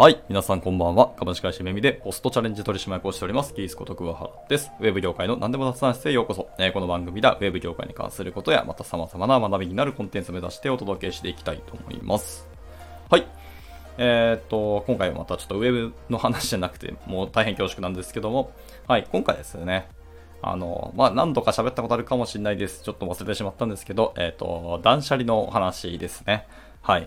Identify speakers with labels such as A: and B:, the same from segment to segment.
A: はい。皆さんこんばんは。株式会社めみでホストチャレンジ取締役をしております。キースこと桑原です。ウェブ業界の何でも雑談室へようこそ。えーこの番組ではウェブ業界に関することや、また様々な学びになるコンテンツを目指してお届けしていきたいと思います。はい。えーっと、今回はまたちょっとウェブの話じゃなくて、もう大変恐縮なんですけども、はい。今回ですね、あの、まあ、何度か喋ったことあるかもしれないです。ちょっと忘れてしまったんですけど、えーっと、断捨離のお話ですね。はい。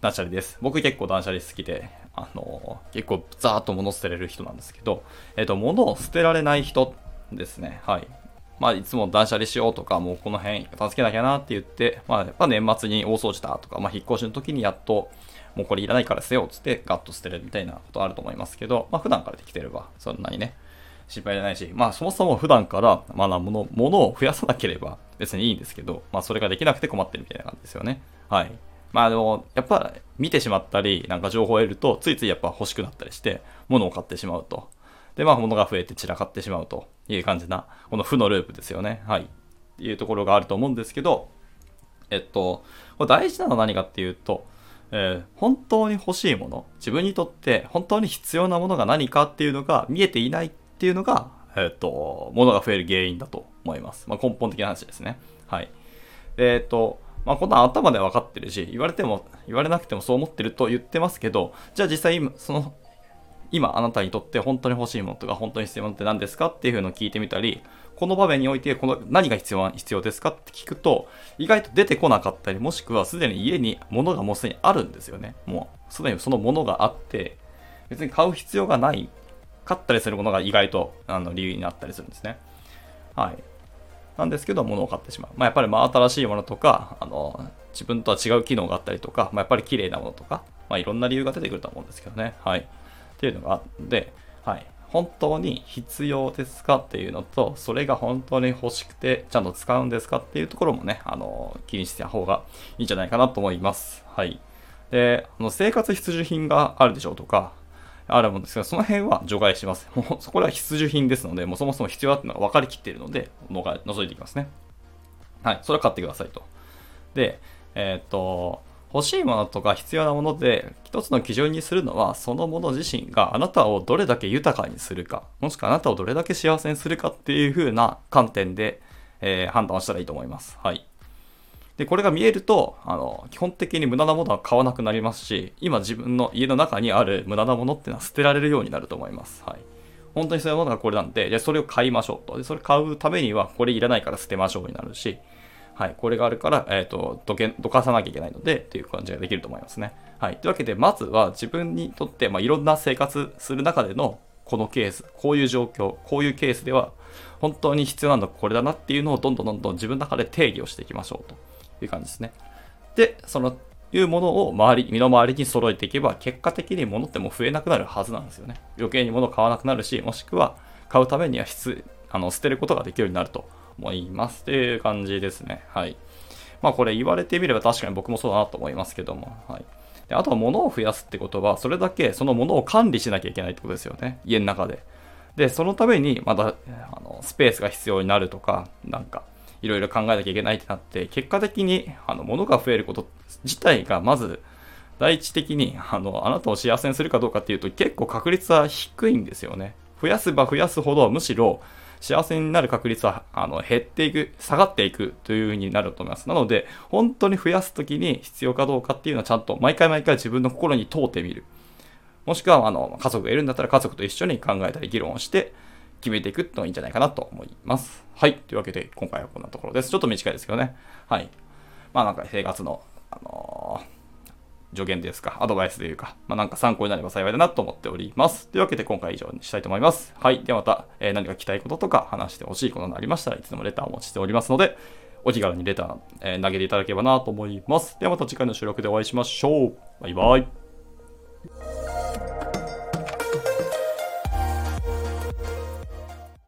A: 断捨離です。僕結構断捨離好きで、あの結構ザーッと物捨てれる人なんですけど、えっ、と、物を捨てられない人ですね。はい。まあ、いつも断捨離しようとか、もうこの辺片付けなきゃなって言って、まあ、やっぱ年末に大掃除だとか、まあ、引っ越しの時にやっと、もうこれいらないから捨てようっつってガッと捨てるみたいなことあると思いますけど、まあ、普段からできてれば、そんなにね、心配じゃないし、まあそもそも普段から、まあ物、物を増やさなければ別にいいんですけど、まあそれができなくて困ってるみたいな感じですよね。はい。まあでも、やっぱ見てしまったり、なんか情報を得ると、ついついやっぱ欲しくなったりして、物を買ってしまうと。で、まあ物が増えて散らかってしまうという感じな、この負のループですよね。はい。っていうところがあると思うんですけど、えっと、これ大事なのは何かっていうと、えー本当に欲しいもの、自分にとって本当に必要なものが何かっていうのが見えていないっていうのが、えっと、物が増える原因だと思います。まあ、根本的な話ですね。はい。えっと、まあ、こんなん頭では分かってるし、言われても、言われなくてもそう思ってると言ってますけど、じゃあ実際今、その、今あなたにとって本当に欲しいものとか本当に必要なものって何ですかっていうのを聞いてみたり、この場面においてこの何が必要必要ですかって聞くと、意外と出てこなかったり、もしくはすでに家に物がもうすでにあるんですよね。もうすでにその物があって、別に買う必要がない、買ったりするものが意外とあの理由になったりするんですね。はい。なんですけど、物を買ってしまう。まあ、やっぱりまあ新しいものとか、あの、自分とは違う機能があったりとか、まあ、やっぱり綺麗なものとか、まあ、いろんな理由が出てくると思うんですけどね。はい。っていうのがあって、はい。本当に必要ですかっていうのと、それが本当に欲しくて、ちゃんと使うんですかっていうところもね、あの、気にしてた方がいいんじゃないかなと思います。はい。で、あの生活必需品があるでしょうとか、あるもんですが、その辺は除外します。もう、そこは必需品ですので、もうそもそも必要だっていうのが分かりきっているので、のが除いていきますね。はい。それは買ってくださいと。で、えーっと、欲しいものとか必要なもので、一つの基準にするのは、そのもの自身があなたをどれだけ豊かにするか、もしくはあなたをどれだけ幸せにするかっていう風な観点で、えー判断をしたらいいと思います。はい。で、これが見えると、あの、基本的に無駄なものは買わなくなりますし、今自分の家の中にある無駄なものっていうのは捨てられるようになると思います。はい。本当にそういうものがこれなんで、じゃそれを買いましょうと。で、それ買うためには、これいらないから捨てましょうになるし、はい。これがあるから、えっ、と、どけ、どかさなきゃいけないので、っていう感じができると思いますね。はい。というわけで、まずは自分にとって、まあ、いろんな生活する中での、このケース、こういう状況、こういうケースでは、本当に必要なのはこれだなっていうのをどんどんどんどん自分の中で定義をしていきましょうという感じですね。で、そのいうものを周り、身の回りに揃えていけば、結果的に物ってもう増えなくなるはずなんですよね。余計に物を買わなくなるし、もしくは買うためには必あの捨てることができるようになると思います。っていう感じですね。はい。まあこれ言われてみれば確かに僕もそうだなと思いますけども。はい。であとは物を増やすってことは、それだけその物を管理しなきゃいけないってことですよね。家の中で。で、そのためにまたあのスペースが必要になるとか、なんか、いろいろ考えなきゃいけないってなって、結果的にあの物が増えること自体がまず、第一的にあのあなたを幸せにするかどうかっていうと結構確率は低いんですよね。増やせば増やすほどむしろ幸せになる確率はあの減っていく、下がっていくという風になると思います。なので、本当に増やすときに必要かどうかっていうのはちゃんと毎回毎回自分の心に問うてみる。もしくはあの家族がいるんだったら家族と一緒に考えたり議論をして決めていくっていいんじゃないかなと思います。はい。というわけで今回はこんなところです。ちょっと短いですけどね。はい。まあなんか生活の、あのー助言ですか、アドバイスというか、まあ、なんか参考になれば幸いだなと思っております。というわけで今回以上にしたいと思います。はい。ではまた、えー何か聞きたいこととか話してほしいことがありましたらいつでもレターをお待ちしておりますので、お気軽にレター、えー投げていただければなと思います。ではまた次回の収録でお会いしましょう。バイバイ。